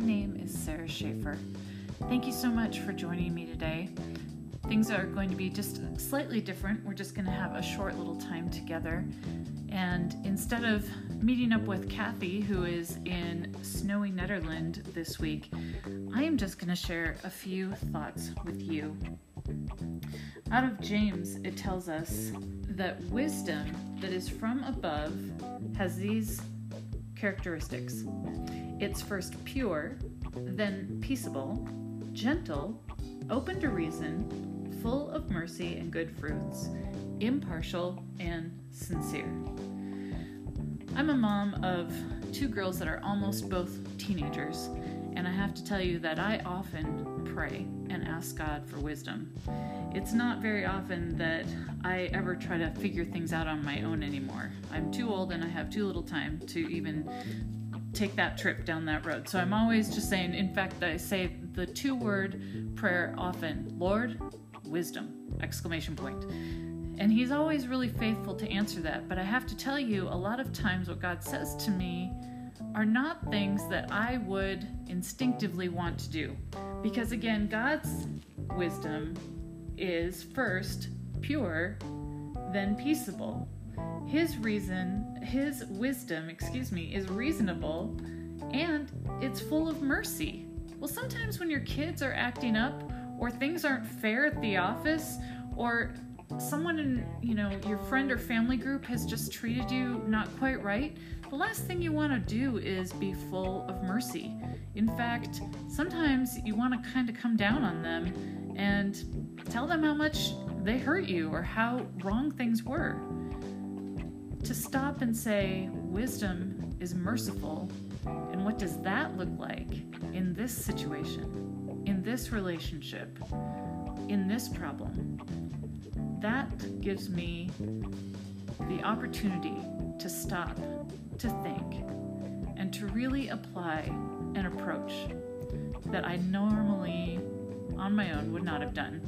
Name is Sara Schaefer. Thank you so much for joining me today. Things are going to be just slightly different. We're just going to have a short little time together. And instead of meeting up with Kathy, who is in snowy Netherland this week, I am just going to share a few thoughts with you. Out of James, it tells us that wisdom that is from above has these characteristics it's first pure, then peaceable, gentle, open to reason, full of mercy and good fruits, impartial, and sincere. I'm a mom of two girls that are almost both teenagers, and I have to tell you that I often pray and ask God for wisdom. It's not very often that I ever try to figure things out on my own anymore. I'm too old and I have too little time to even take that trip down that road. So I'm always just saying, in fact, I say the two word prayer often Lord, wisdom! Exclamation point. And he's always really faithful to answer that. But I have to tell you, a lot of times what God says to me are not things that I would instinctively want to do. Because again, God's wisdom is first pure, then peaceable. His reason, his wisdom, excuse me, is reasonable and it's full of mercy. Well, sometimes when your kids are acting up or things aren't fair at the office or someone in, you know, your friend or family group has just treated you not quite right, the last thing you want to do is be full of mercy. In fact, sometimes you want to kind of come down on them and tell them how much they hurt you or how wrong things were to stop and say, wisdom is merciful, and what does that look like in this situation, in this relationship, in this problem? That gives me the opportunity to stop, to think, and to really apply an approach that I normally on my own would not have done.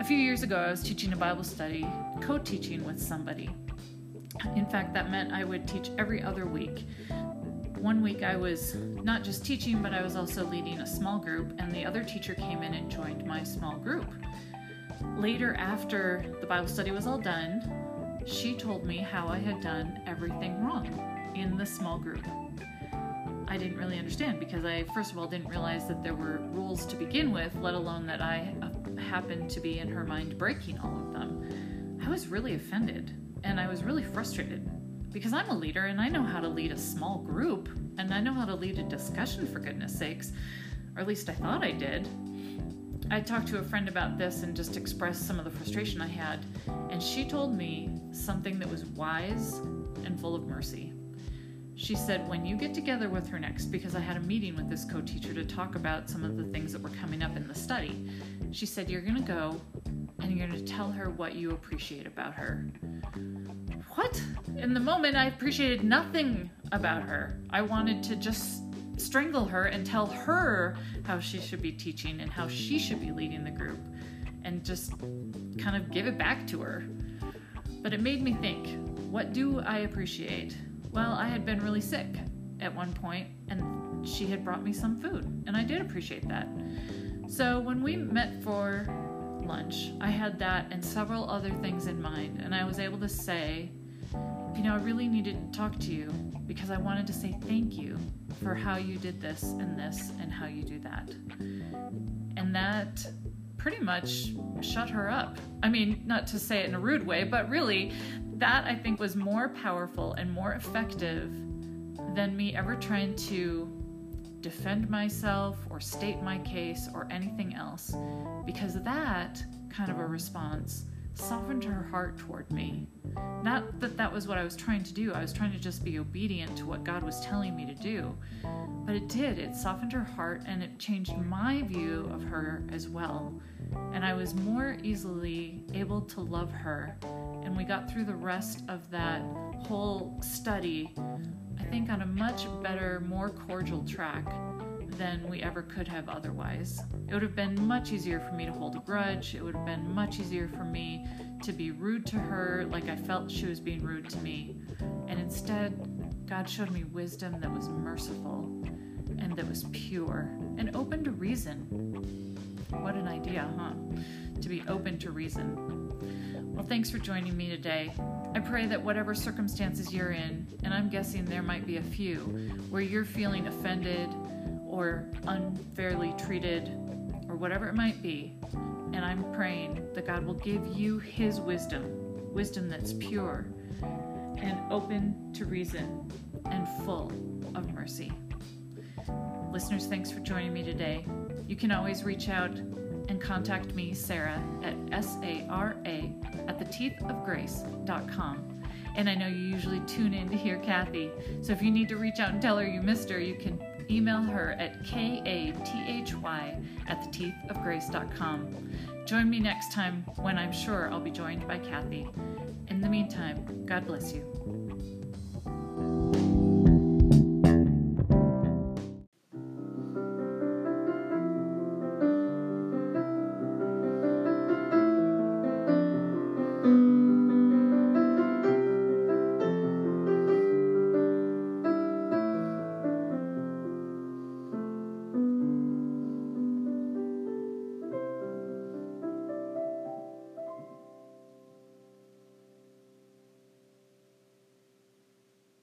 A few years ago, I was teaching a Bible study, co teaching with somebody. In fact, that meant I would teach every other week. One week I was not just teaching, but I was also leading a small group, and the other teacher came in and joined my small group. Later, after the Bible study was all done, she told me how I had done everything wrong in the small group. I didn't really understand because I, first of all, didn't realize that there were rules to begin with, let alone that I uh, happened to be in her mind breaking all of them. I was really offended and I was really frustrated because I'm a leader and I know how to lead a small group and I know how to lead a discussion for goodness sakes, or at least I thought I did. I talked to a friend about this and just expressed some of the frustration I had, and she told me something that was wise and full of mercy. She said, When you get together with her next, because I had a meeting with this co teacher to talk about some of the things that were coming up in the study, she said, You're going to go and you're going to tell her what you appreciate about her. What? In the moment, I appreciated nothing about her. I wanted to just strangle her and tell her how she should be teaching and how she should be leading the group and just kind of give it back to her. But it made me think what do I appreciate? Well, I had been really sick at one point and she had brought me some food, and I did appreciate that. So when we met for lunch, I had that and several other things in mind, and I was able to say, you know, I really needed to talk to you because I wanted to say thank you for how you did this and this and how you do that. And that pretty much shut her up. I mean, not to say it in a rude way, but really, that I think was more powerful and more effective than me ever trying to defend myself or state my case or anything else because that kind of a response softened her heart toward me. Not that that was what I was trying to do, I was trying to just be obedient to what God was telling me to do. But it did, it softened her heart and it changed my view of her as well. And I was more easily able to love her. And we got through the rest of that whole study I think, on a much better, more cordial track than we ever could have otherwise. It would have been much easier for me to hold a grudge. It would have been much easier for me to be rude to her like I felt she was being rude to me. And instead, God showed me wisdom that was merciful. and that was pure and open to reason. What an idea, huh? To be open to reason. Well, thanks for joining me today. I pray that whatever circumstances you're in, and I'm guessing there might be a few, where you're feeling offended or unfairly treated or whatever it might be, and I'm praying that God will give you His wisdom, wisdom that's pure and open to reason and full of mercy. Listeners, thanks for joining me today. You can always reach out and contact me, Sara, at S A R A at theteethofgrace.com. And I know you usually tune in to hear Kathy, so if you need to reach out and tell her you missed her, you can email her at kathy at theteethofgrace.com. Join me next time when I'm sure I'll be joined by Kathy. In the meantime, God bless you.